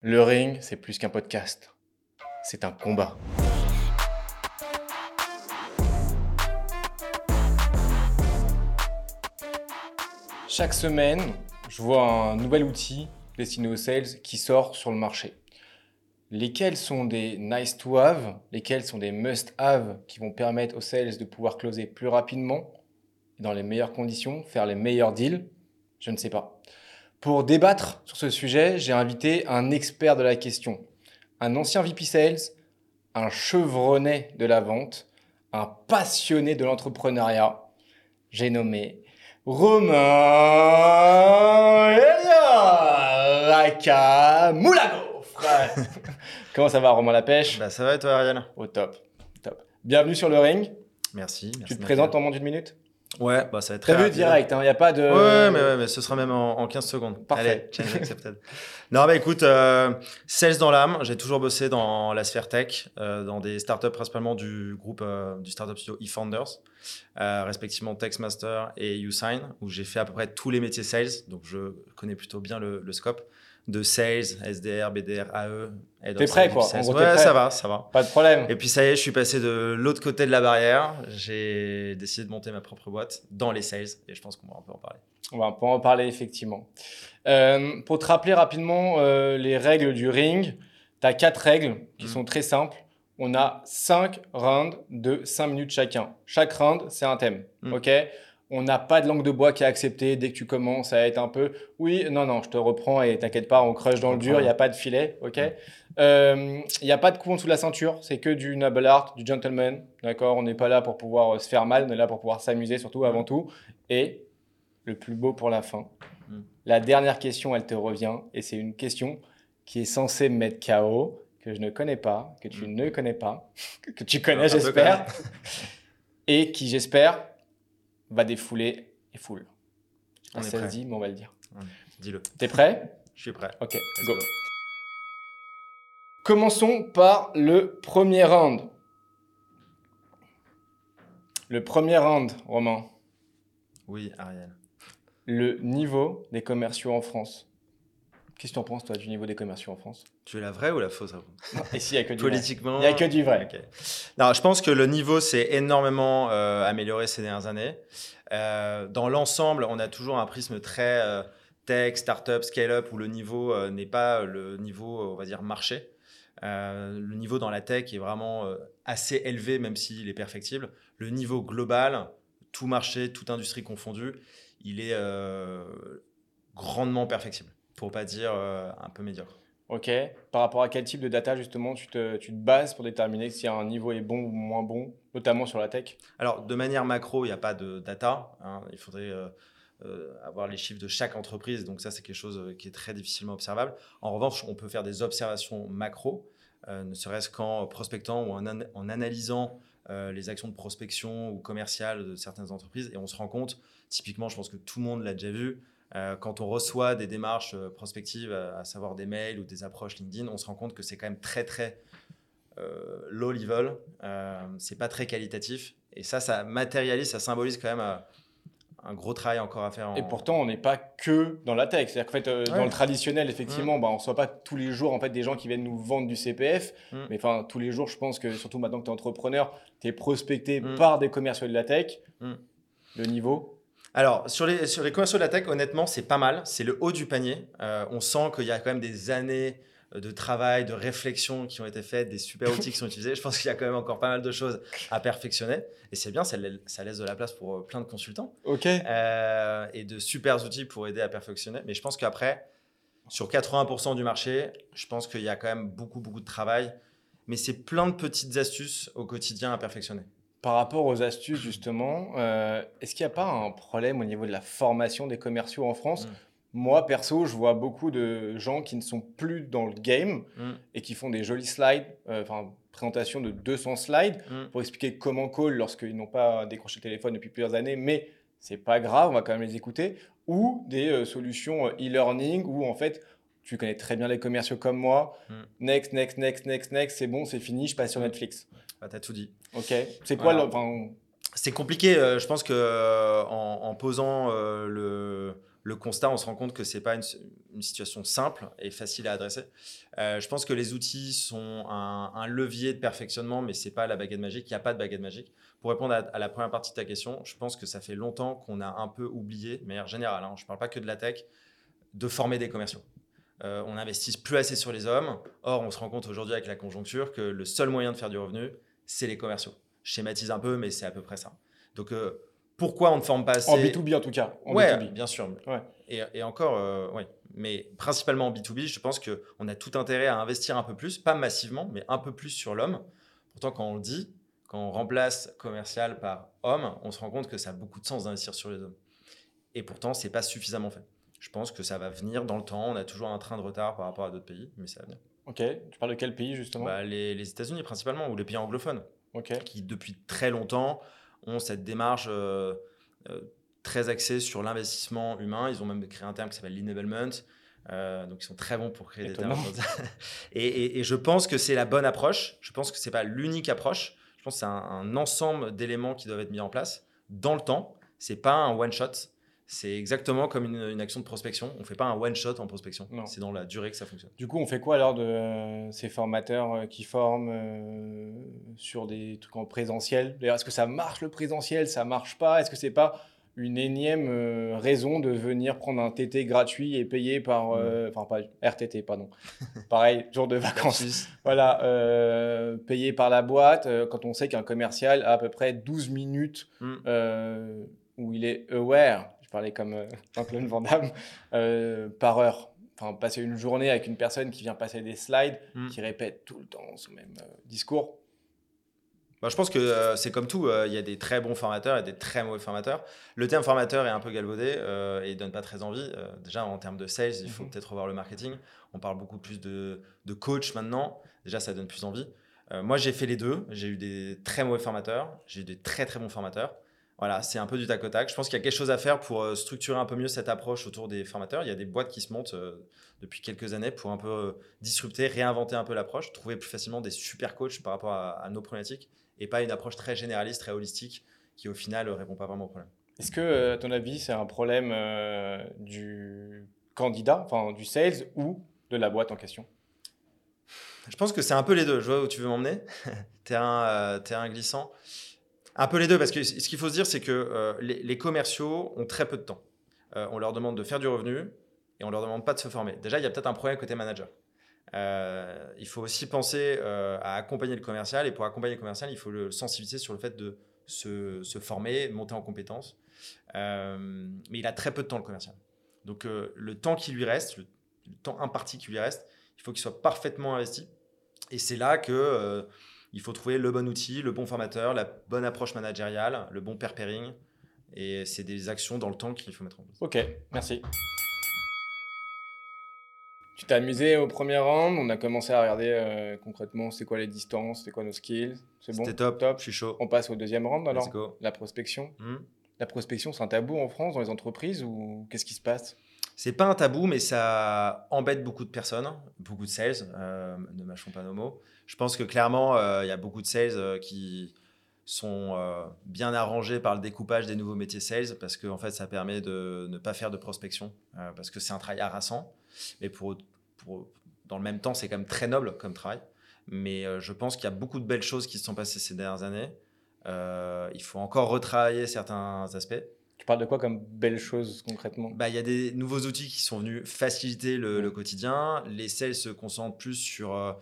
Le ring, c'est plus qu'un podcast. C'est un combat. Chaque semaine, je vois un nouvel outil destiné aux sales qui sort sur le marché. Lesquels sont des nice to have, lesquels sont des must have qui vont permettre aux sales de pouvoir closer plus rapidement, dans les meilleures conditions, faire les meilleurs deals, je ne sais pas. Pour débattre sur ce sujet, j'ai invité un expert de la question, un ancien VP Sales, un chevronnet de la vente, un passionné de l'entrepreneuriat. J'ai nommé Romain Raka Moulago. Comment ça va Romain La Pêche bah, Ça va et toi Ariel? Au top, top. Bienvenue sur le ring. Merci. tu te présentes en moins d'une minute? Ouais, bah ça va être très T'as vu direct, il hein, n'y a pas de. Ouais, mais, ouais, mais ce sera même en, 15 secondes. Parfait. Allez, non, bah écoute, euh, sales dans l'âme, j'ai toujours bossé dans la sphère tech, euh, dans des startups principalement du groupe euh, du startup studio eFounders, respectivement Textmaster et YouSign, où j'ai fait à peu près tous les métiers sales, donc je connais plutôt bien le, le scope de sales, SDR, BDR, AE. T'es prêt quoi en gros, Ouais, ça va, ça va. Pas de problème. Et puis ça y est, je suis passé de l'autre côté de la barrière. J'ai décidé de monter ma propre boîte dans les sales et je pense qu'on va un peu en parler. On va un peu en parler effectivement. Euh, pour te rappeler rapidement euh, les règles du ring, tu as quatre règles qui mm. sont très simples. On a cinq rounds de 5 minutes chacun. Chaque round, c'est un thème. Mm. OK? On n'a pas de langue de bois qui est acceptée dès que tu commences à être un peu oui non non je te reprends et t'inquiète pas on crush dans le dur il n'y a pas de filet ok euh, il n'y a pas de coup en dessous de la ceinture c'est que du noble art du gentleman d'accord on n'est pas là pour pouvoir euh, se faire mal on est là pour pouvoir s'amuser surtout avant tout. Et le plus beau pour la fin mm. la dernière question elle te revient et c'est une question qui est censée me mettre KO que je ne connais pas que tu mm. ne connais pas que tu connais j'espère et qui j'espère va défouler et foule. On ça se dit, mais on va le dire. Dis-le. T'es prêt Je suis prêt. Ok, go. Commençons par le premier round. Le premier round, Romain. Oui, Ariel. Le niveau des commerciaux en France. Qu'est-ce que tu en penses, toi, du niveau des commerciaux en France? Tu veux la vraie ou la fausse Ici, il n'y a que du Politiquement. Il n'y a que du vrai. Non, je pense que le niveau s'est énormément euh, amélioré ces dernières années. Euh, dans l'ensemble, on a toujours un prisme très euh, tech, startup, scale-up, où le niveau n'est pas le niveau, on va dire, marché. le niveau dans la tech est vraiment assez élevé, même s'il est perfectible. Le niveau global, tout marché, toute industrie confondue, il est grandement perfectible pour pas dire euh, un peu médiocre. Ok. Par rapport à quel type de data, justement, tu te, tu te bases pour déterminer si un niveau est bon ou moins bon, notamment sur la tech? Alors, de manière macro, il n'y a pas de data. Hein. Il faudrait euh, euh, avoir les chiffres de chaque entreprise. Donc, ça, c'est quelque chose qui est très difficilement observable. En revanche, on peut faire des observations macro, ne serait-ce qu'en prospectant ou en, en analysant les actions de prospection ou commerciales de certaines entreprises. Et on se rend compte, typiquement, je pense que tout le monde l'a déjà vu, euh, quand on reçoit des démarches euh, prospectives, à savoir des mails ou des approches LinkedIn, on se rend compte que c'est quand même très très euh, low level, c'est pas très qualitatif. Et ça, ça matérialise, ça symbolise quand même un gros travail encore à faire. Et pourtant, on n'est pas que dans la tech. C'est-à-dire qu'en fait, dans le traditionnel, effectivement, mm. bah, on ne reçoit pas tous les jours en fait, des gens qui viennent nous vendre du CPF. Mm. Mais enfin, tous les jours, je pense que surtout maintenant que tu es entrepreneur, tu es prospecté mm. par des commerciaux de la tech. Le niveau alors, sur les, sur les commerciaux de la tech, honnêtement, c'est pas mal. C'est le haut du panier. Euh, on sent qu'il y a quand même des années euh, de travail, de réflexion qui ont été faites, des super outils qui sont utilisés. Je pense qu'il y a quand même encore pas mal de choses à perfectionner. Et c'est bien, ça, laisse de la place pour euh, plein de consultants. OK. et de super outils pour aider à perfectionner. Mais je pense qu'après, sur 80% du marché, je pense qu'il y a quand même beaucoup, beaucoup de travail. Mais c'est plein de petites astuces au quotidien à perfectionner. Par rapport aux astuces, justement, euh, est-ce qu'il n'y a pas un problème au niveau de la formation des commerciaux en France mm. Moi, perso, je vois beaucoup de gens qui ne sont plus dans le game mm. et qui font des jolis slides, euh, enfin, présentation de 200 slides mm. pour expliquer comment call lorsqu'ils n'ont pas décroché le téléphone depuis plusieurs années, mais c'est pas grave, on va quand même les écouter, ou des euh, solutions e-learning où en fait, tu connais très bien les commerciaux comme moi, next, next, next, next, next, c'est bon, c'est fini, je passe sur Netflix. Bah, t'as tout dit. Ok. C'est quoi le. C'est compliqué. Euh, je pense que euh, en, posant euh, le, le constat, on se rend compte que c'est pas une, une, situation simple et facile à adresser. Euh, je pense que les outils sont un, un levier de perfectionnement, mais c'est pas la baguette magique. Il n'y a pas de baguette magique. Pour répondre à, à, la première partie de ta question, je pense que ça fait longtemps qu'on a un peu oublié, de manière générale, hein, je ne parle pas que de la tech, de former des commerciaux. Euh, on n'investit plus assez sur les hommes. Or, on se rend compte aujourd'hui avec la conjoncture que le seul moyen de faire du revenu, c'est les commerciaux. Je schématise un peu, mais c'est à peu près ça. Donc, euh, pourquoi on ne forme pas assez En B2B en tout cas. En ouais, B2B. bien sûr. Ouais. Et, et, encore, euh, ouais. Mais principalement en B2B, je pense qu'on a tout intérêt à investir un peu plus, pas massivement, mais un peu plus sur l'homme. Pourtant, quand on le dit, quand on remplace commercial par homme, on se rend compte que ça a beaucoup de sens d'investir sur les hommes. Et pourtant, c'est pas suffisamment fait. Je pense que ça va venir dans le temps. On a toujours un train de retard par rapport à d'autres pays, mais ça va venir. Ok. Tu parles de quel pays justement bah, Les, les États-Unis principalement, ou les pays anglophones, qui depuis très longtemps ont cette démarche euh, euh, très axée sur l'investissement humain. Ils ont même créé un terme qui s'appelle l'enablement. Euh, donc ils sont très bons pour créer Étonnant. des termes. Et, et- et je pense que c'est la bonne approche. Je pense que c'est pas l'unique approche. Je pense que c'est un, un ensemble d'éléments qui doivent être mis en place dans le temps. C'est pas un one shot. C'est exactement comme une, une action de prospection. On fait pas un one shot en prospection. C'est dans la durée que ça fonctionne. Du coup, on fait quoi alors de euh, ces formateurs euh, qui forment euh, sur des trucs en présentiel? D'ailleurs, Est-ce que ça marche le présentiel? Ça marche pas? Est-ce que c'est pas une énième raison de venir prendre un TT gratuit et payé par, euh, enfin pas RTT, pardon. Pareil, jour de vacances. Voilà, payé par la boîte quand on sait qu'un commercial a à peu près 12 minutes Mm. où il est aware, je parlais comme euh, Jean-Claude Van Damme, euh, par heure. Enfin, passer une journée avec une personne qui vient passer des slides, Mm. qui répète tout le temps son même euh, discours. Bah, je pense que euh, c'est comme tout, euh, il y a des très bons formateurs et des très mauvais formateurs. Le terme formateur est un peu galvaudé euh, et il donne pas très envie. Euh, déjà, en termes de sales, il faut Mhm. peut-être revoir le marketing. On parle beaucoup plus de, de coach maintenant. Déjà, ça donne plus envie. Euh, moi, j'ai fait les deux. J'ai eu des très mauvais formateurs. J'ai eu des très très bons formateurs. Voilà, c'est un peu du tac au tac. Je pense qu'il y a quelque chose à faire pour euh, structurer un peu mieux cette approche autour des formateurs. Il y a des boîtes qui se montent euh, depuis quelques années pour un peu euh, disrupter, réinventer un peu l'approche, trouver plus facilement des super coachs par rapport à, à nos problématiques et pas une approche très généraliste, très holistique qui au final euh, répond pas vraiment au problème. Est-ce que, à ton avis, c'est un problème euh, du candidat, enfin du sales ou de la boîte en question? Je pense que c'est un peu les deux. Je vois où tu veux m'emmener. terrain, euh, terrain glissant. Un peu les deux, parce que ce qu'il faut se dire, c'est que euh, les, commerciaux ont très peu de temps. Euh, on leur demande de faire du revenu et on leur demande pas de se former. Déjà, il y a peut-être un problème côté manager. Euh, il faut aussi penser à accompagner le commercial et pour accompagner le commercial, il faut le sensibiliser sur le fait de se, former, monter en compétences. Mais il a très peu de temps le commercial. Donc le temps qui lui reste, le, le temps imparti qui lui reste, il faut qu'il soit parfaitement investi. Et c'est là que il faut trouver le bon outil, le bon formateur, la bonne approche managériale, le bon pair pairing. Et c'est des actions dans le temps qu'il faut mettre en place. Ok, merci. Tu t'es amusé au premier round, on a commencé à regarder euh, concrètement c'est quoi les distances, c'est quoi nos skills, c'est bon? C'était top, top. je suis chaud. On passe au deuxième round alors? La prospection. Hmm. La prospection, c'est un tabou en France, dans les entreprises ou qu'est-ce qui se passe? C'est pas un tabou, mais ça embête beaucoup de personnes, beaucoup de sales, euh, ne mâchons pas nos mots. Je pense que clairement, euh, il y a beaucoup de sales euh, qui sont euh, bien arrangés par le découpage des nouveaux métiers sales parce que en fait, ça permet de ne pas faire de prospection parce que c'est un travail harassant. Mais pour, dans le même temps, c'est quand même très noble comme travail. Mais je pense qu'il y a beaucoup de belles choses qui se sont passées ces dernières années. Il faut encore retravailler certains aspects. Parles de quoi comme belles choses concrètement? Bah, il y a des nouveaux outils qui sont venus faciliter le, le quotidien. Les sales se concentrent plus sur euh,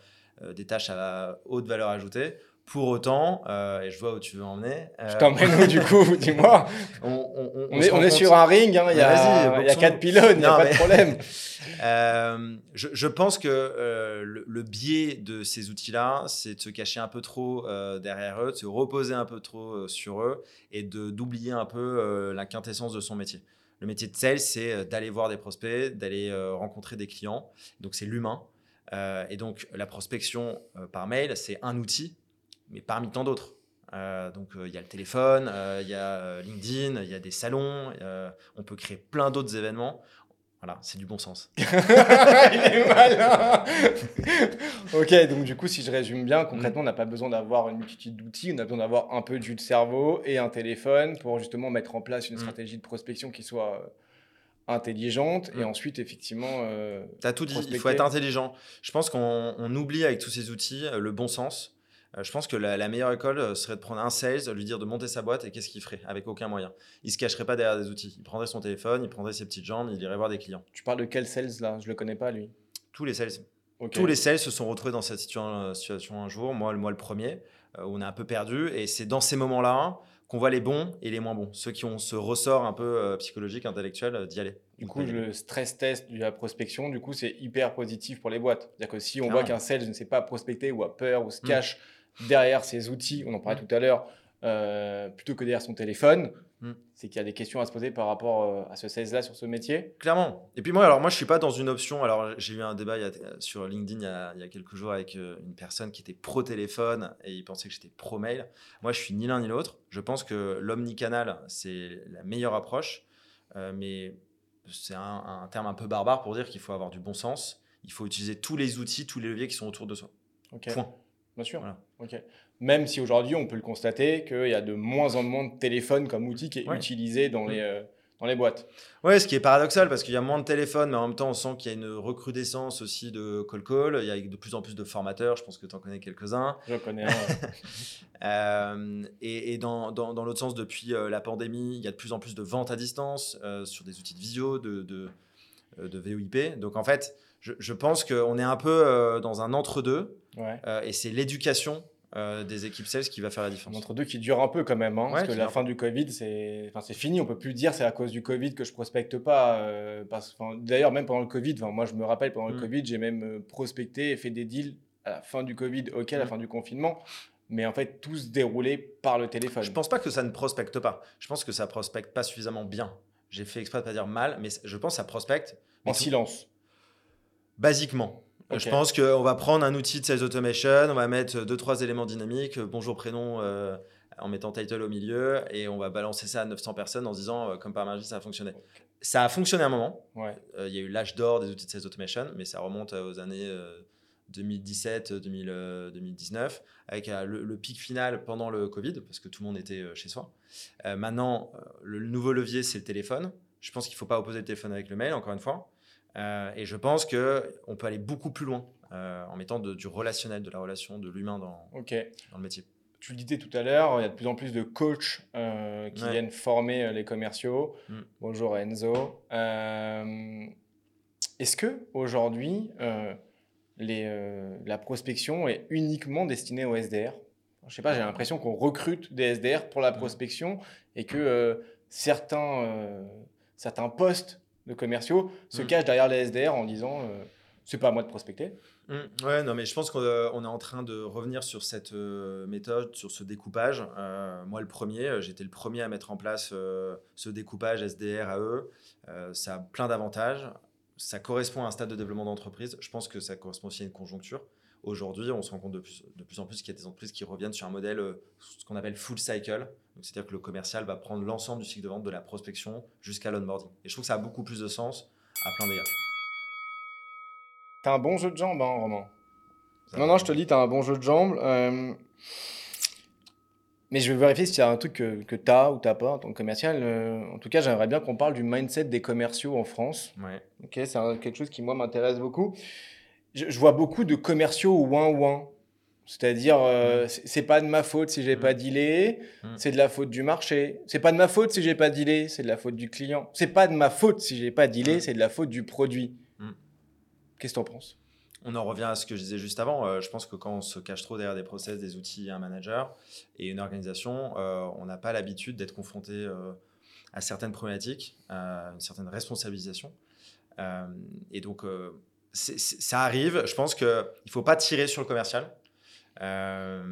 euh, des tâches à haute valeur ajoutée. Pour autant, euh, et je vois où tu veux emmener, euh, Je t'emmène où du coup Dis-moi. on, on- on- On, se est, on sur un ring, hein, il y a, y a quatre pylônes, il n'y a pas mais- de problème. Euh, je, je pense que euh, le, le biais de ces outils-là, c'est de se cacher un peu trop derrière eux, de se reposer un peu trop sur eux et d'oublier un peu la quintessence de son métier. Le métier de sales, c'est d'aller voir des prospects, d'aller rencontrer des clients. Donc c'est l'humain. Et donc la prospection par mail, c'est un outil, mais parmi tant d'autres. Euh, donc euh, il y a le téléphone, euh, il y a LinkedIn, il y a des salons, on peut créer plein d'autres événements. Voilà, c'est du bon sens. il est malin. ok, donc du coup, si je résume bien, concrètement, on n'a pas besoin d'avoir une multitude d'outils, on a besoin d'avoir un peu de jus de cerveau et un téléphone pour justement mettre en place une Mm. stratégie de prospection qui soit intelligente et Mm. ensuite effectivement euh, Tu as tout dit, il faut être intelligent. Je pense qu'on on oublie avec tous ces outils le bon sens. Euh, je pense que la, la meilleure école euh, serait de prendre un sales, lui dire de monter sa boîte et qu'est-ce qu'il ferait avec aucun moyen. Il se cacherait pas derrière des outils. Il prendrait son téléphone, il prendrait ses petites jambes, il irait voir des clients. tu parles de quel sales là? Je le connais pas lui Tous les sales. Tous les sales se sont retrouvés dans cette situa- situation un jour, moi, moi le premier, euh, où on est un peu perdu. Et c'est dans ces moments-là qu'on voit les bons et les moins bons. Ceux qui ont ce ressort un peu euh, psychologique, intellectuel euh, d'y aller. Du coup, le stress test de la prospection, du coup, c'est hyper positif pour les boîtes. C'est-à-dire que si on Clairement. voit qu'un sales ne sait pas prospecter ou a peur ou se Mm. cache derrière ses outils, on en parlait tout à l'heure, euh, plutôt que derrière son téléphone, Mm. c'est qu'il y a des questions à se poser par rapport euh, à ce sales-là sur ce métier. Clairement. Et puis moi, alors moi, je suis pas dans une option. Alors j'ai eu un débat il y a- sur LinkedIn il y, a, il y a quelques jours avec euh, une personne qui était pro téléphone et il pensait que j'étais pro mail. Moi, je suis ni l'un ni l'autre. Je pense que l'omnicanal c'est la meilleure approche, euh, mais c'est un, un terme un peu barbare pour dire qu'il faut avoir du bon sens. Il faut utiliser tous les outils, tous les leviers qui sont autour de soi. Ok. Point. Bien sûr. Voilà. Même si aujourd'hui, on peut le constater qu'il y a de moins en moins de téléphones comme outil qui est Ouais. utilisé dans, Mm. les, euh, dans les boîtes. Ouais, ce qui est paradoxal parce qu'il y a moins de téléphones, mais en même temps, on sent qu'il y a une recrudescence aussi de call call. Il y a de plus en plus de formateurs. Je pense que tu en connais quelques-uns. Je connais un. euh, et et dans, dans, dans l'autre sens, depuis euh, la pandémie, il y a de plus en plus de ventes à distance euh, sur des outils de visio, de, de, de VOIP. Donc en fait, je, je pense qu'on est un peu dans un entre-deux ouais. euh, et c'est l'éducation euh, des équipes sales qui va faire la différence. entre deux qui dure un peu quand même, hein, Ouais, parce que la dure. fin du Covid, c'est enfin, fini. On peut plus dire c'est à cause du Covid que je prospecte pas. euh, parce- enfin, D'ailleurs, même pendant le Covid, moi je me rappelle pendant le Mm. Covid, j'ai même prospecté et fait des deals à la fin du Covid, ok, à la Mm. fin du confinement, mais en fait tout se déroulait par le téléphone. Je pense pas que ça ne prospecte pas. Je pense que ça prospecte pas suffisamment bien. J'ai fait exprès de pas dire mal, mais je pense que ça prospecte en tout- silence. Basiquement. Euh. Je pense qu'on va prendre un outil de sales automation, on va mettre deux, trois éléments dynamiques, euh, bonjour, prénom, euh, en mettant title au milieu, et on va balancer ça à 900 personnes en se disant, euh, comme par magie, ça a fonctionné. Ça a fonctionné à un moment. Ouais. Euh, Il y a eu l'âge d'or des outils de sales automation, mais ça remonte aux années euh, 2017, 2000, euh, 2019, avec le, le pic final pendant le Covid, parce que tout le monde était chez soi. Maintenant, le, le nouveau levier, c'est le téléphone. Je pense qu'il ne faut pas opposer le téléphone avec le mail, encore une fois. Euh, et je pense qu'on peut aller beaucoup plus loin euh, en mettant de- du relationnel, de la relation, de l'humain dans, le métier. Tu le disais tout à l'heure, il y a de plus en plus de coachs euh, qui Ouais. viennent former les commerciaux. Mm. Bonjour Enzo. Est-ce que aujourd'hui, la prospection est uniquement destinée aux SDR Je sais pas, j'ai l'impression qu'on recrute des SDR pour la Mm. prospection et que certains, certains postes de commerciaux se Mm. cachent derrière les SDR en disant euh, c'est pas à moi de prospecter. Mm, ouais, non, mais je pense qu'on euh, est en train de revenir sur cette euh, méthode, sur ce découpage. Moi, le premier, j'étais le premier à mettre en place ce découpage SDR à eux. Ça a plein d'avantages. Ça correspond à un stade de développement d'entreprise. Je pense que ça correspond aussi à une conjoncture. Aujourd'hui, on se rend compte de plus, de plus en plus qu'il y a des entreprises qui reviennent sur un modèle, euh, ce qu'on appelle full cycle. C'est-à-dire que le commercial va prendre l'ensemble du cycle de vente de la prospection jusqu'à l'onboarding. Et je trouve que ça a beaucoup plus de sens à plein d'égards. T'as un bon jeu de jambes, hein, Romain. Ça- Non, non, je te dis, tu as un bon jeu de jambes. euh, Mais je vais vérifier s'il y a un truc que, que tu as ou tu pas en tant que commercial. Euh, En tout cas, j'aimerais bien qu'on parle du mindset des commerciaux en France. Ouais. Ok, c'est quelque chose qui, moi, m'intéresse beaucoup. Je, je vois beaucoup de commerciaux ouin-ouin. C'est-à-dire, euh, c'est c'est pas de ma faute si j'ai Mm. pas dealé, Mm. c'est de la faute du marché. C'est pas de ma faute si j'ai pas dealé, c'est de la faute du client. C'est pas de ma faute si j'ai pas dealé, Mm. c'est de la faute du produit. Mm. Qu'est-ce que t'en penses? On en revient à ce que je disais juste avant. Euh, je pense que quand on se cache trop derrière des process, des outils, un manager et une organisation, euh, on n'a pas l'habitude d'être confronté euh, à certaines problématiques, à une certaine responsabilisation. Et donc, ça arrive. Je pense qu'il ne faut pas tirer sur le commercial. Euh,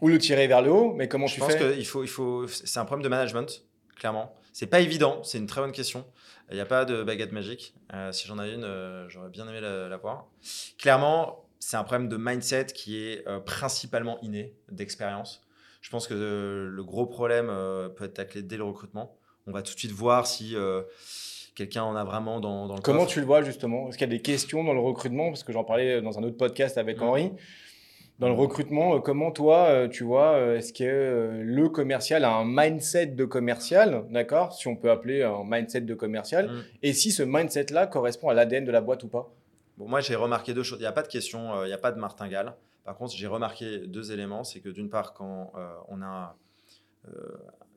Ou le tirer vers le haut, mais comment je tu pense fais qu'il faut, il faut, c'est un problème de management, clairement. C'est pas évident, c'est une très bonne question. Il n'y a pas de baguette magique. Euh, si j'en avais une, euh, j'aurais bien aimé la, la voir. Clairement, c'est un problème de mindset qui est principalement inné, d'expérience. Je pense que le gros problème peut être taclé dès le recrutement. On va tout de suite voir si quelqu'un en a vraiment dans, dans le Comment coffre. tu le vois justement? Est-ce qu'il y a des questions dans le recrutement? Parce que j'en parlais dans un autre podcast avec Mm. Henri. Dans le recrutement, euh, comment toi, euh, tu vois, euh, est-ce que euh, le commercial a un mindset de commercial, d'accord? Si on peut appeler un mindset de commercial, Mm. et si ce mindset-là correspond à l'ADN de la boîte ou pas? Bon, moi, j'ai remarqué deux choses. Il n'y a pas de question, euh, il n'y a pas de martingale. Par contre, j'ai remarqué deux éléments. C'est que d'une part, quand euh, on a euh,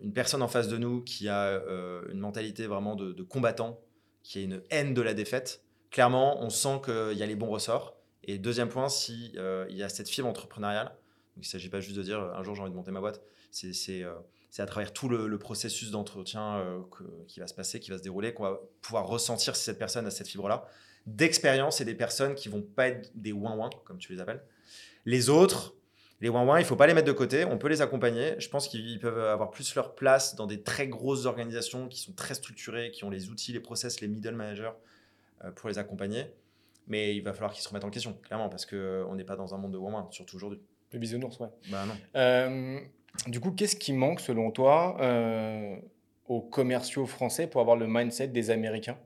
une personne en face de nous qui a euh, une mentalité vraiment de, combattant, qui a une haine de la défaite, clairement, on sent qu'il y a les bons ressorts. Et deuxième point, si euh, y a cette fibre entrepreneuriale, il ne s'agit pas juste de dire euh, un jour j'ai envie de monter ma boîte, c'est à travers tout le, processus d'entretien qui va se passer, qui va se dérouler, qu'on va pouvoir ressentir si cette personne a cette fibre-là. D'expérience et des personnes qui vont pas être des ouin-ouin, comme tu les appelles. Les autres, les ouin-ouin, il faut pas les mettre de côté, on peut les accompagner. Je pense qu'ils peuvent avoir plus leur place dans des très grosses organisations qui sont très structurées, qui ont les outils, les process, les middle managers euh, pour les accompagner. Mais il va falloir qu'ils se remettent en question, clairement, parce qu'on n'est pas dans un monde de ouin-ouin, surtout aujourd'hui. Le bisounours, ouais. Bah non. Euh, du coup, qu'est-ce qui manque selon toi euh, aux commerciaux français pour avoir le mindset des Américains?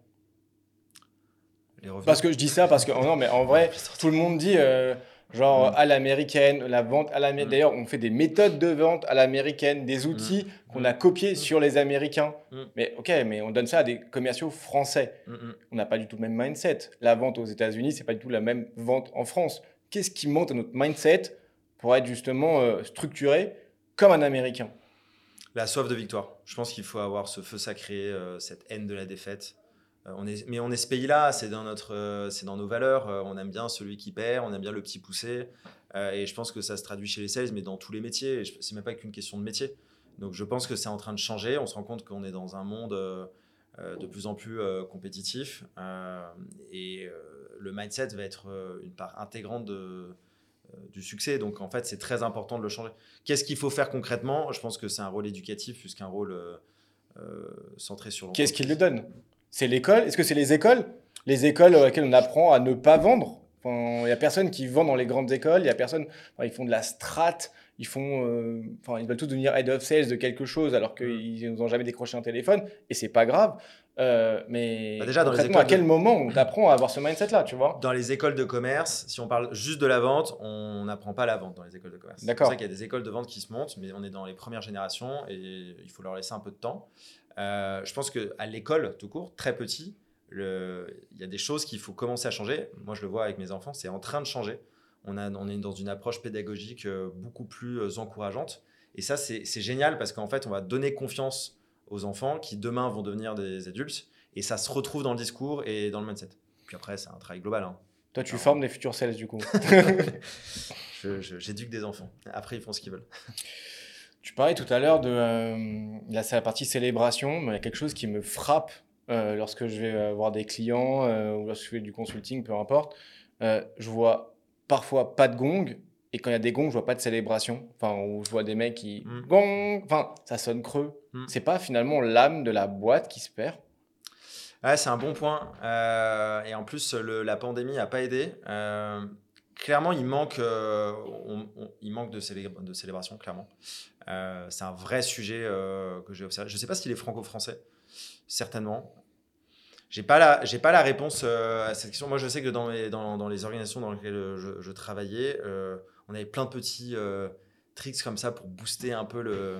Les. Parce que je dis ça parce que oh non, mais en vrai, tout le monde dit euh, genre Mm. à l'américaine, la vente à l'américaine. Mm. D'ailleurs, on fait des méthodes de vente à l'américaine, des outils qu'on a copiés Mm. sur les Américains. Mm. Mais ok, mais on donne ça à des commerciaux français. Mm, mm. On n'a pas du tout le même mindset. La vente aux États-Unis, c'est pas du tout la même vente en France. Qu'est-ce qui manque à notre mindset pour être justement euh, structuré comme un Américain? La soif de victoire. Je pense qu'il faut avoir ce feu sacré, euh, cette haine de la défaite. Euh, mais on est ce pays-là, c'est dans, notre, euh, dans nos valeurs. euh, on aime bien celui qui perd, on aime bien le petit poussé. Et je pense que ça se traduit chez les sales, mais dans tous les métiers. C'est même pas qu'une question de métier. Donc je pense que c'est en train de changer. On se rend compte qu'on est dans un monde de plus en plus compétitif. Et le mindset va être une part intégrante du succès. Donc en fait, c'est très important de le changer. Qu'est-ce qu'il faut faire concrètement? Je pense que c'est un rôle éducatif plus qu'un rôle centré sur Qu'est-ce l'entreprise. qui le donne? C'est l'école Est-ce que c'est les écoles? Les écoles auxquelles on apprend à ne pas vendre Enfin, Il n'y a personne qui vend dans les grandes écoles, il y a personne. enfin, ils font de la strat, ils font. euh, Enfin, ils veulent tous devenir head of sales de quelque chose alors qu'ils n'ont jamais décroché un téléphone et c'est pas grave. Euh, mais Bah déjà, dans les concrètement, à quel de- moment on t'apprend à avoir ce mindset-là, tu vois? Dans les écoles de commerce, si on parle juste de la vente, on n'apprend pas la vente dans les écoles de commerce. C'est D'accord. pour ça qu'il y a des écoles de vente qui se montent, mais on est dans les premières générations et il faut leur laisser un peu de temps. Euh, je pense qu'à l'école, tout court, très petit, le- il y a des choses qu'il faut commencer à changer. Moi, je le vois avec mes enfants, c'est en train de changer. On, a, on est dans une approche pédagogique euh, beaucoup plus euh, encourageante. Et ça, c'est génial parce qu'en fait, on va donner confiance aux enfants qui demain vont devenir des adultes. Et ça se retrouve dans le discours et dans le mindset. Puis après, c'est un travail global. hein. Toi, tu Alors- formes des futurs sales du coup. J'éduque des enfants. Après, ils font ce qu'ils veulent. Tu parlais tout à l'heure de euh, là, c'est la partie célébration, mais il y a quelque chose qui me frappe euh, lorsque je vais euh, voir des clients euh, ou lorsque je fais du consulting, peu importe. Je vois parfois pas de gong et quand il y a des gongs, je vois pas de célébration. Enfin, où je vois des mecs qui Mm. gong, enfin, ça sonne creux. Mm. C'est pas finalement l'âme de la boîte qui se perd? Ouais, c'est un bon point. Et en plus, le- la pandémie n'a pas aidé. Clairement, il manque, euh, on- on- il manque de, de célébration, clairement. Euh, c'est un vrai sujet euh, que j'ai observé. Je ne sais pas s'il est franco-français, certainement. J'ai pas la, j'ai pas la réponse euh, à cette question. Moi, je sais que dans les, dans, dans les organisations dans lesquelles je, je travaillais, on avait plein de petits tricks comme ça pour booster un peu le,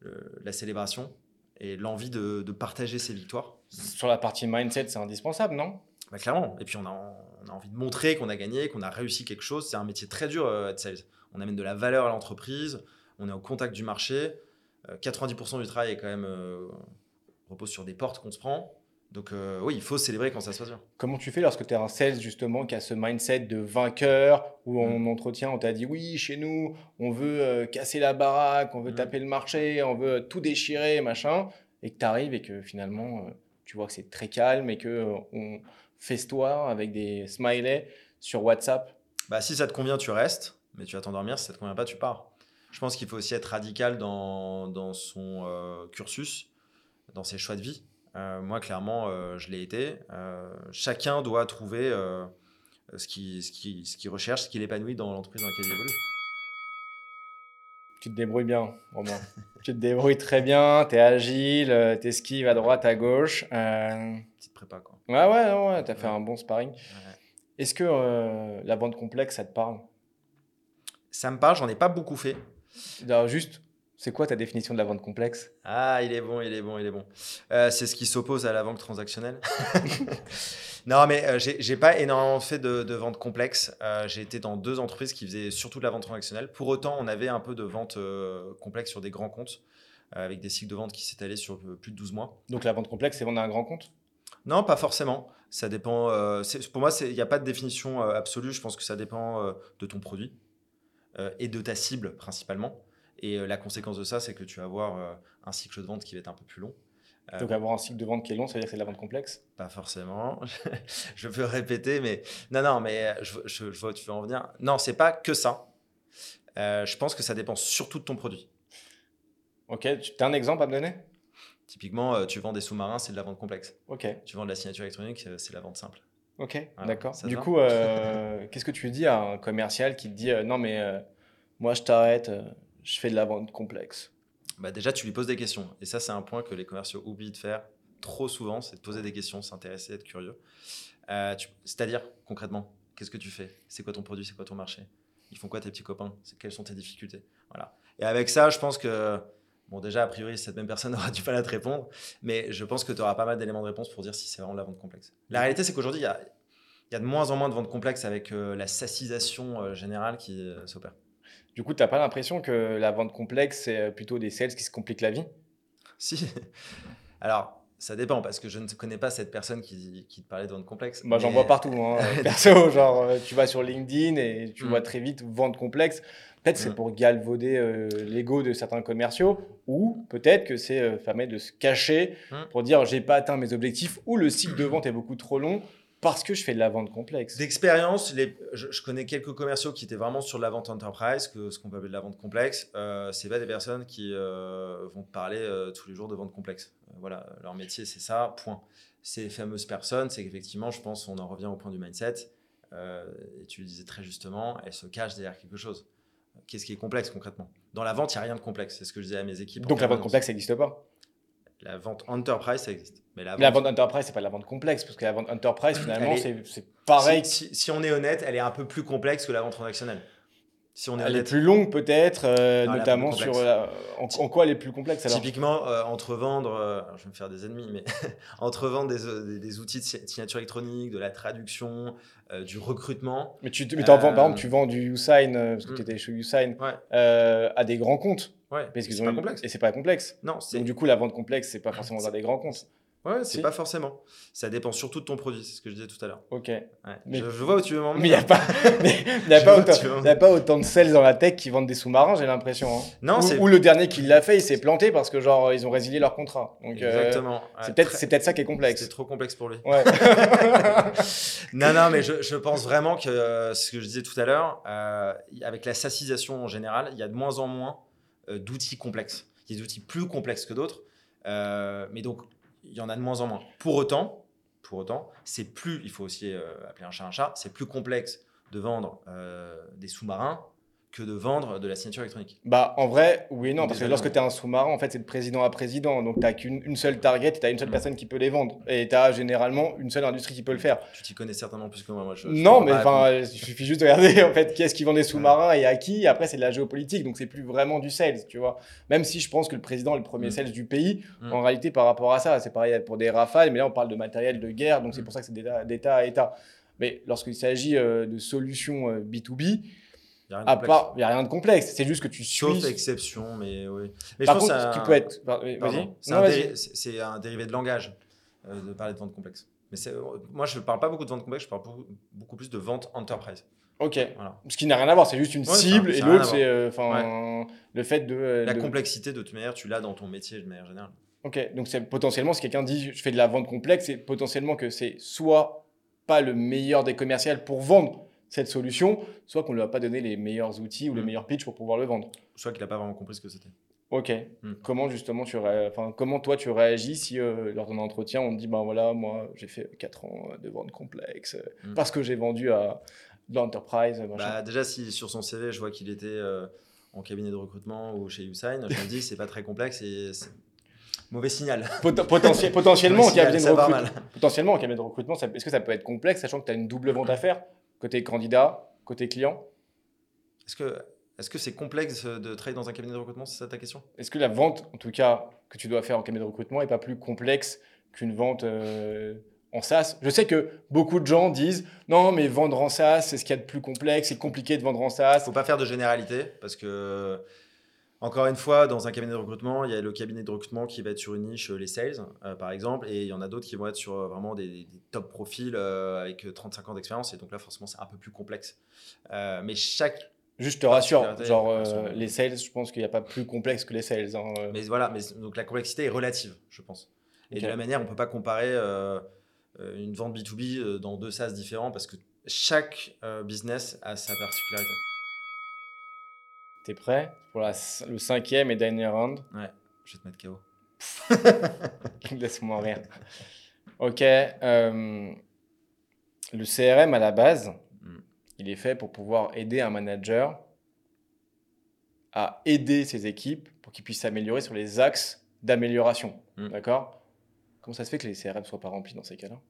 le- la célébration et l'envie de, de partager ses victoires. Sur la partie mindset, c'est indispensable, non? Bah, clairement. Et puis, on a, on a envie de montrer qu'on a gagné, qu'on a réussi quelque chose. C'est un métier très dur, être sales. On amène de la valeur à l'entreprise, on est au contact du marché. Euh, 90% du travail est quand même euh, repose sur des portes qu'on se prend. Donc, euh, oui, il faut célébrer quand ça se passe bien. Comment tu fais lorsque tu es un sales justement qui a ce mindset de vainqueur où Mm. en entretien on t'a dit oui chez nous on veut euh, casser la baraque, on veut Mm. taper le marché, on veut tout déchirer machin et que tu arrives et que finalement euh, tu vois que c'est très calme et que euh, on festoie avec des smileys sur WhatsApp. Bah, si ça te convient, tu restes, mais tu vas t'endormir. Si ça te convient pas, tu pars. Je pense qu'il faut aussi être radical dans, dans son euh, cursus, dans ses choix de vie. Euh, moi, clairement, euh, je l'ai été. Chacun doit trouver ce qu'il ce qui, ce qu'il recherche, ce qu'il épanouit dans l'entreprise dans laquelle il évolue. Tu te débrouilles bien, Romain. tu te débrouilles très bien, tu es agile, tu esquives à droite, à gauche. Petite prépa, quoi. Ouais, ouais, ouais, tu as fait Ouais. un bon sparring. Ouais. Est-ce que la bande complexe, ça te parle? Ça me parle, j'en ai pas beaucoup fait. Alors, juste, c'est quoi ta définition de la vente complexe? Ah, il est bon, il est bon, il est bon. Euh, c'est ce qui s'oppose à la vente transactionnelle. non, mais euh, j'ai pas énormément fait de, de vente complexe. Euh, j'ai été dans deux entreprises qui faisaient surtout de la vente transactionnelle. Pour autant, on avait un peu de vente euh, complexe sur des grands comptes, avec des cycles de vente qui s'étalaient sur plus de 12 mois. Donc, la vente complexe, c'est vendre à un grand compte? Non, pas forcément. Ça dépend. euh, c'est- pour moi, il n'y a pas de définition euh, absolue. Je pense que ça dépend euh, de ton produit et de ta cible principalement. Et euh, la conséquence de ça, c'est que tu vas avoir euh, un cycle de vente qui va être un peu plus long. Euh, Donc, avoir un cycle de vente qui est long, ça veut dire que c'est de la vente complexe? Pas forcément. je veux répéter, mais non, non, mais euh, je, je- je vois où tu veux en venir. Non, c'est pas que ça. Euh, je pense que ça dépend surtout de ton produit. Ok, tu as un exemple à me donner? Typiquement, euh, tu vends des sous-marins, c'est de la vente complexe. Ok, Tu vends de la signature électronique, euh, c'est de la vente simple. Ok, Voilà, d'accord. Du coup, euh, qu'est-ce que tu dis à un commercial qui te dit euh, non, mais euh, moi, je t'arrête, je fais de la vente complexe? Bah déjà, tu lui poses des questions. Et ça, c'est un point que les commerciaux oublient de faire trop souvent, c'est de poser des questions, s'intéresser, être curieux. Tu- C'est-à-dire, concrètement, qu'est-ce que tu fais? C'est quoi ton produit? C'est quoi ton marché? Ils font quoi tes petits copains? Quelles sont tes difficultés? Voilà. Et avec ça, je pense que, bon, déjà, a priori, cette même personne aura du mal à te répondre, mais je pense que tu auras pas mal d'éléments de réponse pour dire si c'est vraiment de la vente complexe. La réalité, c'est qu'aujourd'hui, il y a, il y a de moins en moins de ventes complexes avec euh, la sacisation euh, générale qui euh, s'opère. Du coup, tu n'as pas l'impression que la vente complexe, c'est plutôt des sales qui se compliquent la vie? Si. Alors, ça dépend parce que je ne connais pas cette personne qui, qui te parlait de vente complexe. Moi, j'en vois partout. Hein. Perso, genre, tu vas sur LinkedIn et tu Mm. vois très vite vente complexe. Peut-être c'est Mm. pour galvauder euh, l'ego de certains commerciaux, ou peut-être que c'est euh, permet de se cacher pour dire j'ai pas atteint mes objectifs, ou le cycle de vente est beaucoup trop long parce que je fais de la vente complexe. D'expérience, les- je, je connais quelques commerciaux qui étaient vraiment sur de la vente enterprise, que ce qu'on peut appeler de la vente complexe. Euh, c'est pas des personnes qui euh, vont te parler euh, tous les jours de vente complexe. Voilà, leur métier c'est ça, point. Ces fameuses personnes, c'est qu'effectivement, je pense, on en revient au point du mindset. et tu le disais très justement, elles se cachent derrière quelque chose. Qu'est-ce qui est complexe concrètement? Dans la vente, il n'y a rien de complexe. C'est ce que je disais à mes équipes. Donc la vente complexe n'existe pas? La vente enterprise, ça existe. Mais la Mais la vente, vente enterprise, c'est pas de la vente complexe, parce que la vente enterprise, finalement, c'est c'est pareil. si, si- si on est honnête, elle est un peu plus complexe que la vente transactionnelle. Si on est Elle est plus longue peut-être, euh, notamment sur la- en, en quoi elle est plus complexe alors Typiquement, euh, entre vendre, euh, je vais me faire des ennemis, mais entre vendre des, euh, des- des outils de si- signature électronique, de la traduction, euh, du recrutement, Mais tu, mais vends, par Euh, exemple, tu vends du euh, parce que Mm. tu étais chez Usign, Ouais. euh, à des grands comptes. ouais, Parce qu'ils c'est ont pas complexe. Et c'est pas complexe. Non, c'est Donc du coup, la vente complexe, c'est pas forcément dans des grands comptes. Ouais, c'est Si. pas forcément. Ça dépend surtout de ton produit, c'est ce que je disais tout à l'heure. Ok. Ouais. Mais- Je, je vois où tu veux m'en Mais il n'y a, pas- y a, Je pas autant- y a pas autant de sales dans la tech qui vendent des sous-marins, j'ai l'impression. hein. Non, ou, le dernier qui l'a fait, il s'est planté parce que genre ils ont résilié leur contrat. Donc euh, exactement. c'est peut-être très- c'est peut-être ça qui est complexe. C'est trop complexe pour lui. Ouais. non, non, mais je, je pense vraiment que euh, ce que je disais tout à l'heure, euh, avec la sacisation en général, il y a de moins en moins euh, d'outils complexes. Il y a des outils plus complexes que d'autres, mais donc il y en a de moins en moins. Pour autant, pour autant, c'est plus, il faut aussi euh, appeler un chat un chat, c'est plus complexe de vendre euh, des sous-marins que de vendre de la signature électronique. Bah, en vrai, oui et non, parce que lorsque non. tu es un sous-marin, en fait, c'est de président à président. Donc, tu n'as qu'une une seule target, tu as une seule Mm. personne qui peut les vendre. Et tu as généralement une seule industrie qui peut le faire. Tu t'y connais certainement plus que moi. moi je- non, mais enfin, il suffit juste de regarder, en fait, qui est-ce qui vend des sous-marins et à qui. Après, c'est de la géopolitique, donc c'est plus vraiment du sales, tu vois. Même si je pense que le président est le premier Mm. sales du pays, Mm. en réalité, par rapport à ça, c'est pareil pour des rafales, mais là, on parle de matériel de guerre, donc c'est Mm. pour ça que c'est d'État à État. Mais lorsqu'il s'agit euh, de solutions euh, B2B, Il y a n'y a rien de complexe. C'est juste que tu suis. Sauf exception, mais oui. Mais Par je pense contre, que ce qui un- peut être. Vas-y. C'est un, déri- un dérivé de langage euh, de parler de vente complexe. Mais moi, je ne parle pas beaucoup de vente complexe, je parle beaucoup, plus de vente enterprise. Ok. Voilà. Ce qui n'a rien à voir, c'est juste une Ouais, cible ça et l'autre, c'est euh, le fait de. euh, La de- complexité, de toute manière, tu l'as dans ton métier de manière générale. Ok, donc c'est potentiellement, si quelqu'un dit je fais de la vente complexe, c'est potentiellement que c'est soit pas le meilleur des commerciaux pour vendre cette solution, soit qu'on ne lui a pas donné les meilleurs outils ou les Mm. meilleurs pitchs pour pouvoir le vendre. Soit qu'il n'a pas vraiment compris ce que c'était. Ok. Mm. Comment justement tu ré- enfin comment toi tu réagis si euh, lors d'un entretien on te dit ben voilà moi j'ai fait 4 ans de vente complexe euh, Mm. parce que j'ai vendu à de l'enterprise. Bah, déjà, si sur son CV, je vois qu'il était euh, en cabinet de recrutement ou chez Usain, je me dis, c'est pas très complexe et c'est mauvais signal. Pot- potentiel- potentiellement, en Mauvais signal, cabinet de ça part recrutement, mal. potentiellement, en cabinet de recrutement, est-ce que ça peut être complexe, sachant que tu as une double vente à faire, côté candidat, côté client. Est-ce que Est-ce que c'est complexe de travailler dans un cabinet de recrutement C'est ça ta question? Est-ce que la vente, en tout cas, que tu dois faire en cabinet de recrutement, n'est pas plus complexe qu'une vente euh, en SaaS? Je sais que beaucoup de gens disent non, mais vendre en SaaS, c'est ce qu'il y a de plus complexe, c'est compliqué de vendre en SaaS. Il faut pas faire de généralité parce que, encore une fois, dans un cabinet de recrutement, il y a le cabinet de recrutement qui va être sur une niche, les sales, euh, par exemple, et il y en a d'autres qui vont être sur vraiment des, top profils avec 35 ans d'expérience, et donc là, forcément, c'est un peu plus complexe. mais chaque Juste te rassure, genre euh, les sales, je pense qu'il n'y a pas plus complexe que les sales. Hein, euh. Mais voilà, mais donc la complexité est relative, je pense. Et de la manière, on ne peut pas comparer euh, une vente B2B dans deux SaaS différents parce que chaque business a sa particularité. T'es prêt pour la, le cinquième et dernier round? Ouais, je vais te mettre KO. Laisse-moi rire. Ok. le CRM à la base, il est fait pour pouvoir aider un manager à aider ses équipes pour qu'ils puissent s'améliorer sur les axes d'amélioration. Mm. D'accord? Comment ça se fait que les CRM ne soient pas remplis dans ces cas-là?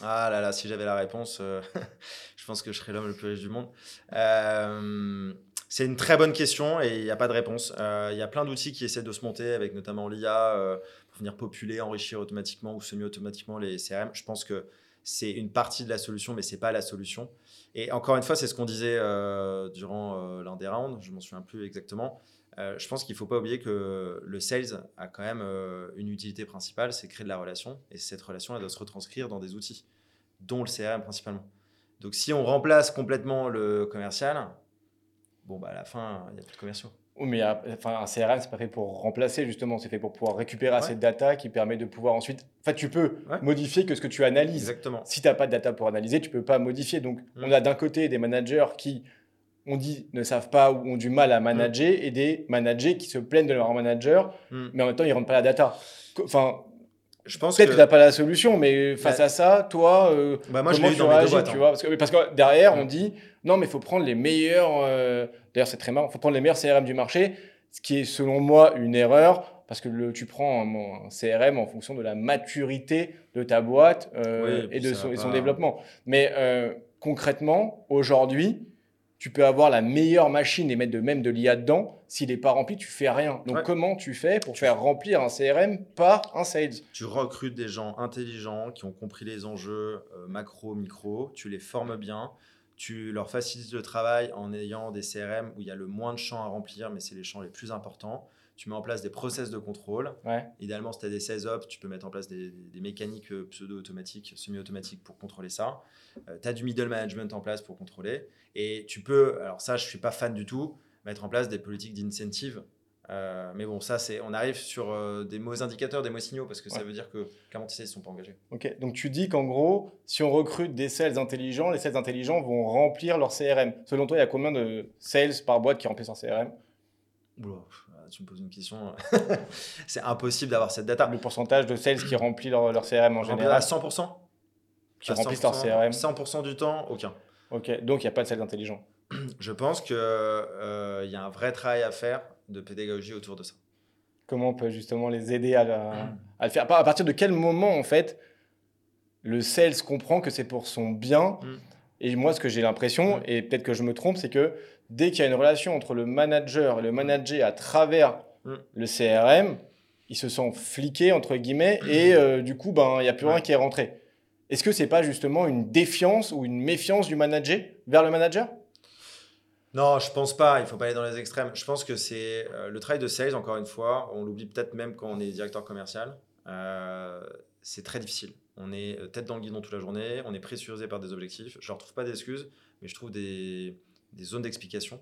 Ah là là, si j'avais la réponse, euh, je pense que je serais l'homme le plus riche du monde. Euh, c'est une très bonne question et il n'y a pas de réponse. Euh, il y a plein d'outils qui essaient de se monter, avec notamment l'IA, pour venir populer, enrichir automatiquement ou semi-automatiquement les CRM. Je pense que c'est une partie de la solution, mais c'est pas la solution. Et encore une fois, c'est ce qu'on disait euh, durant euh, l'un des rounds, je m'en souviens plus exactement. Euh, je pense qu'il ne faut pas oublier que le sales a quand même une utilité principale, c'est créer de la relation. Et cette relation, elle doit se retranscrire dans des outils, dont le CRM principalement. Donc si on remplace complètement le commercial, bon, bah, à la fin, il n'y a plus de commerciaux. Oui, mais enfin, un CRM, c'est pas fait pour remplacer, justement. C'est fait pour pouvoir récupérer cette data qui permet de pouvoir ensuite. Enfin, tu peux modifier que ce que tu analyses. Exactement. Si tu n'as pas de data pour analyser, tu peux pas modifier. Donc, mm. on a d'un côté des managers qui, on dit, ne savent pas ou ont du mal à manager mm. et des managers qui se plaignent de leur manager, mm. mais en même temps, ils ne rendent pas la data. Enfin, je pense peut-être que, tu n'as pas la solution, mais face à ça, toi, euh, bah moi, comment je tu réagis, tu hein. vois? Parce que, parce que derrière, on dit, non, mais il faut prendre les meilleurs. Euh, d'ailleurs, c'est très marrant. Il faut prendre les meilleurs CRM du marché, ce qui est selon moi une erreur parce que le, tu prends un, CRM en fonction de la maturité de ta boîte euh, et de son, son, développement. Mais euh, concrètement, aujourd'hui, tu peux avoir la meilleure machine et mettre de même de l'IA dedans. S'il n'est pas rempli, tu fais rien. Donc, comment tu fais pour faire remplir un CRM par un sales? Tu recrutes des gens intelligents qui ont compris les enjeux macro, micro. Tu les formes bien tu leur facilites le travail en ayant des CRM où il y a le moins de champs à remplir, mais c'est les champs les plus importants. Tu mets en place des process de contrôle. Idéalement, si tu as des sales ops, tu peux mettre en place des, mécaniques euh, pseudo-automatiques, semi-automatiques pour contrôler ça. Euh, tu as du middle management en place pour contrôler. Et tu peux, alors ça, je ne suis pas fan du tout, mettre en place des politiques d'incentive euh, mais bon, ça, c'est, on arrive sur euh, des mauvais indicateurs, des mauvais signaux, parce que ça veut dire que clairement, tes sales ne sont pas engagés. Ok, donc tu dis qu'en gros, si on recrute des sales intelligents, les sales intelligents vont remplir leur CRM. Selon toi, il y a combien de sales par boîte qui remplissent leur CRM tu me poses une question. c'est impossible d'avoir cette data. Le pourcentage de sales qui remplit leur, leur CRM en général? À 100% Qui remplissent leur CRM 100% du temps, aucun. Ok, donc il n'y a pas de sales intelligents. Je pense qu'il euh, y a un vrai travail à faire de pédagogie autour de ça. Comment on peut justement les aider à, le faire? À partir de quel moment, en fait, le sales comprend que c'est pour son bien? Mm. Et moi, ce que j'ai l'impression, mm. et peut-être que je me trompe, c'est que dès qu'il y a une relation entre le manager et le manager à travers mm. le CRM, ils se sont fliqués, entre guillemets, et euh, du coup, ben, il n'y a plus rien qui est rentré. Est-ce que c'est pas justement une défiance ou une méfiance du manager vers le manager? Non, je pense pas. Il faut pas aller dans les extrêmes. Je pense que c'est euh, le travail de sales, encore une fois, on l'oublie peut-être même quand on est directeur commercial. Euh, c'est très difficile. On est euh, tête dans le guidon toute la journée, on est pressurisé par des objectifs. Je ne retrouve pas d'excuses, mais je trouve des, zones d'explication.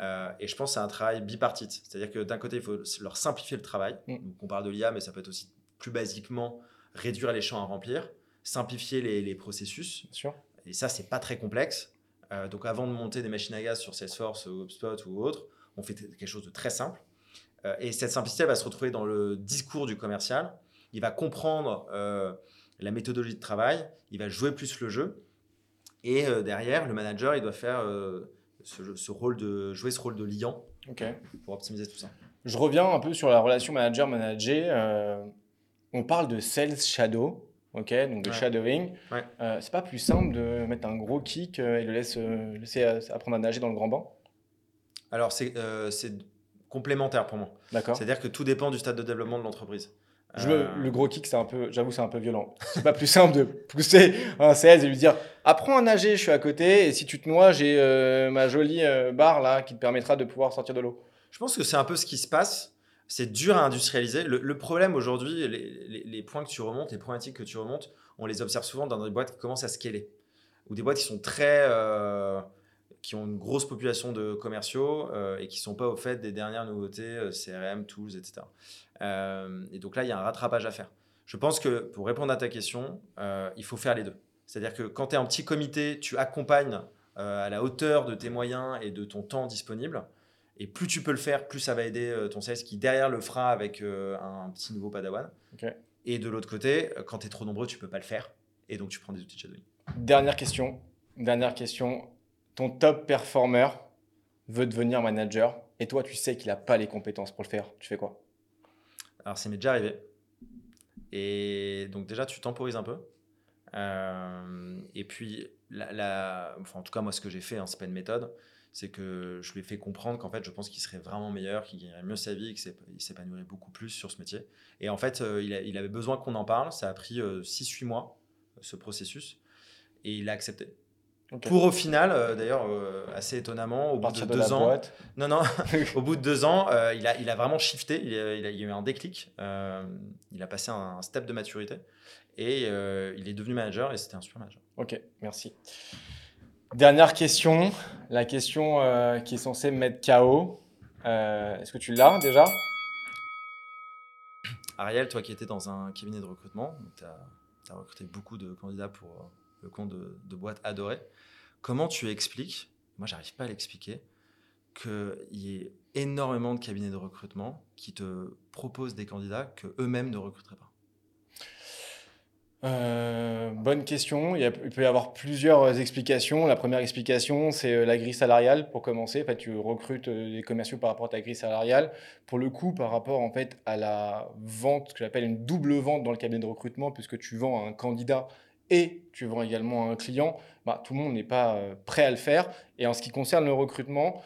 et je pense que c'est un travail bipartite. C'est-à-dire que d'un côté, il faut leur simplifier le travail. Mm. Donc, on parle de l'IA, mais ça peut être aussi plus basiquement réduire les champs à remplir, simplifier les, les processus. Sûr. Et ça, c'est pas très complexe. Euh, donc avant de monter des machines à gaz sur Salesforce ou HubSpot ou autre, on fait quelque chose de très simple. Euh, et cette simplicité va se retrouver dans le discours du commercial. Il va comprendre euh, la méthodologie de travail, il va jouer plus le jeu. Et derrière, le manager, il doit faire ce, rôle de, jouer ce rôle de liant pour optimiser tout ça. Je reviens un peu sur la relation manager-manager. on parle de sales shadow ok, donc de shadowing. Euh, c'est pas plus simple de mettre un gros kick euh, et le laisse, euh, laisser apprendre à nager dans le grand bain Alors, c'est euh, c'est complémentaire pour moi. D'accord. C'est-à-dire que tout dépend du stade de développement de l'entreprise. Je Euh, le gros kick, c'est un peu, j'avoue, c'est un peu violent. C'est pas plus simple de pousser un 16 et lui dire apprends à nager, je suis à côté, et si tu te noies, j'ai ma jolie barre là qui te permettra de pouvoir sortir de l'eau. Je pense que c'est un peu ce qui se passe. C'est dur à industrialiser. Le, problème aujourd'hui, les, points que tu remontes, les problématiques que tu remontes, on les observe souvent dans des boîtes qui commencent à scaler. Ou des boîtes qui sont très. euh, qui ont une grosse population de commerciaux euh, et qui ne sont pas au fait des dernières nouveautés, euh, CRM, tools, etc. Et donc là, il y a un rattrapage à faire. Je pense que pour répondre à ta question, il faut faire les deux. C'est-à-dire que quand tu es en petit comité, tu accompagnes à la hauteur de tes moyens et de ton temps disponible. Et plus tu peux le faire, plus ça va aider euh, ton sales qui derrière le fera avec euh, un petit nouveau padawan. Et de l'autre côté, euh, quand tu es trop nombreux, tu peux pas le faire. Et donc tu prends des outils de shadowing. Dernière question. Dernière question. Ton top performer veut devenir manager et toi, tu sais qu'il n'a pas les compétences pour le faire. Tu fais quoi? Alors, ça m'est déjà arrivé. Et donc, déjà, tu temporises un peu. Euh, et puis, la, la- enfin, en tout cas, moi, ce que j'ai fait, hein, c'est pas une méthode, c'est que je lui ai fait comprendre qu'en fait, je pense qu'il serait vraiment meilleur, qu'il gagnerait mieux sa vie, qu'il s'épanouirait beaucoup plus sur ce métier. Et en fait, euh, il, a- il avait besoin qu'on en parle. Ça a pris 6-8 mois, ce processus. Et il a accepté. Pour au final, euh, d'ailleurs, euh, assez étonnamment, au bout de deux ans, boîte. non, non. Au bout de deux ans, euh, il, a, il a vraiment shifté. Il, a, il a- il y a eu un déclic. Euh, il a passé un, step de maturité. Et euh, il est devenu manager. Et c'était un super manager. Ok, merci. Dernière question. La question euh, qui est censée me mettre KO. Euh, Est-ce que tu l'as déjà? Ariel, toi qui étais dans un cabinet de recrutement, tu as, recruté beaucoup de candidats pour euh, le compte de, de adorées. Comment tu expliques, moi j'arrive pas à l'expliquer, qu'il y ait énormément de cabinets de recrutement qui te proposent des candidats que eux-mêmes ne recruteraient pas? Euh, bonne question. Il, peut y avoir plusieurs explications. La première explication, c'est euh, la grille salariale pour commencer. En tu recrutes euh, des commerciaux par rapport à ta grille salariale. Pour le coup, par rapport en fait à la vente, que j'appelle une double vente dans le cabinet de recrutement, puisque tu vends à un candidat et tu vends également à un client, bah, tout le monde n'est pas prêt à le faire. Et en ce qui concerne le recrutement,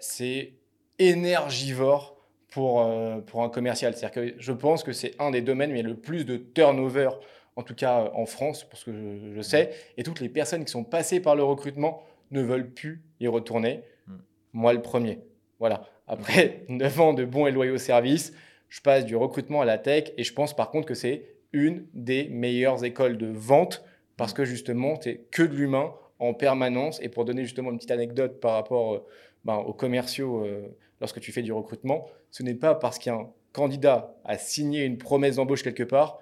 c'est énergivore pour, pour un commercial. C'est-à-dire que je pense que c'est un des domaines où il y a le plus de turnover en tout cas euh, en France, parce que je, je sais, et toutes les personnes qui sont passées par le recrutement ne veulent plus y retourner. Mm. Moi, le premier. Voilà. Après 9 ans de bons et loyaux services, je passe du recrutement à la tech, et je pense par contre que c'est une des meilleures écoles de vente, parce que justement, tu que de l'humain en permanence. Et pour donner justement une petite anecdote par rapport euh, ben, aux commerciaux, euh, lorsque tu fais du recrutement, ce n'est pas parce qu'un candidat a signé une promesse d'embauche quelque part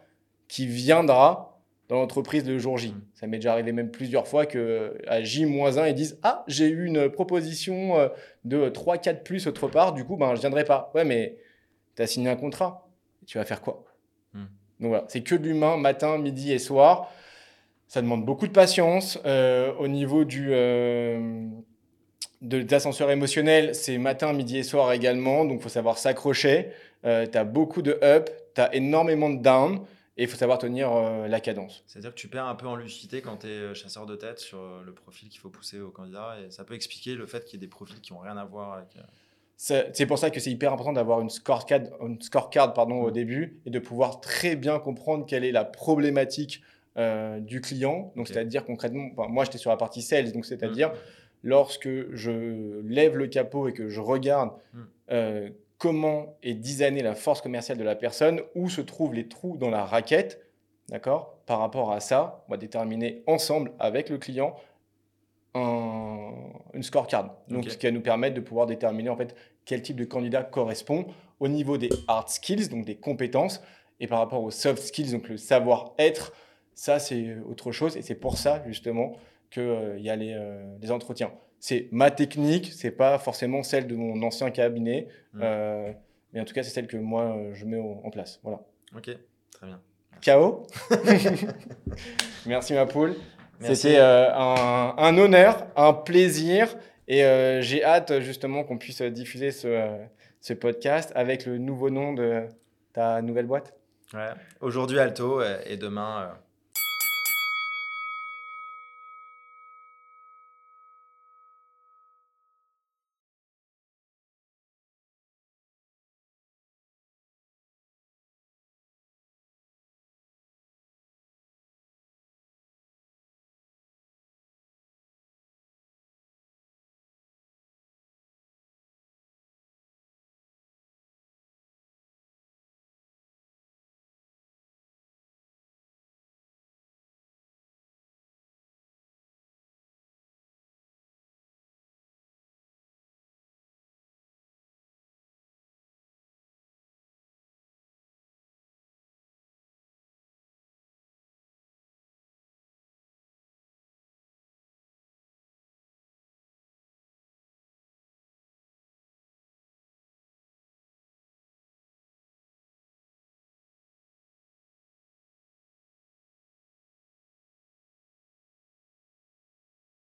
qui viendra dans l'entreprise le jour J. Mm. Ça m'est déjà arrivé même plusieurs fois que à J-1, ils disent Ah, j'ai eu une proposition euh, de 3-4 plus autre part, du coup, ben, je viendrai pas. Ouais, mais tu as signé un contrat. Tu vas faire quoi? Mm. Donc voilà, c'est que de l'humain, matin, midi et soir. Ça demande beaucoup de patience. Euh, au niveau du, euh, de l'ascenseur émotionnel, c'est matin, midi et soir également. Donc, il faut savoir s'accrocher. tu as beaucoup de up, tu as énormément de down. Et il faut savoir tenir euh, la cadence. C'est-à-dire que tu perds un peu en lucidité quand tu es chasseur de tête sur euh, le profil qu'il faut pousser au candidat. Et ça peut expliquer le fait qu'il y ait des profils qui n'ont rien à voir avec. euh, C'est pour ça que c'est hyper important d'avoir une scorecard, une scorecard pardon, au début et de pouvoir très bien comprendre quelle est la problématique euh, du client. Donc, c'est-à-dire concrètement, enfin, moi j'étais sur la partie sales, donc c'est-à-dire lorsque je lève le capot et que je regarde Mm. euh, comment est designée la force commerciale de la personne, où se trouvent les trous dans la raquette, d'accord Par rapport à ça, on va déterminer ensemble avec le client un- une scorecard. Donc, ce qui va nous permettre de pouvoir déterminer en fait quel type de candidat correspond au niveau des hard skills, donc des compétences, et par rapport aux soft skills, donc le savoir-être, ça c'est autre chose, et c'est pour ça justement qu'il y a les, euh, les entretiens. C'est ma technique, c'est pas forcément celle de mon ancien cabinet, Mm. euh, mais en tout cas c'est celle que moi euh, je mets au- en place. Voilà. Ok, très bien. KO. Merci ma poule. C'était euh, un, un honneur, un plaisir. Et euh, j'ai hâte justement qu'on puisse diffuser ce, ce podcast avec le nouveau nom de ta nouvelle boîte. Ouais. Aujourd'hui Alto et demain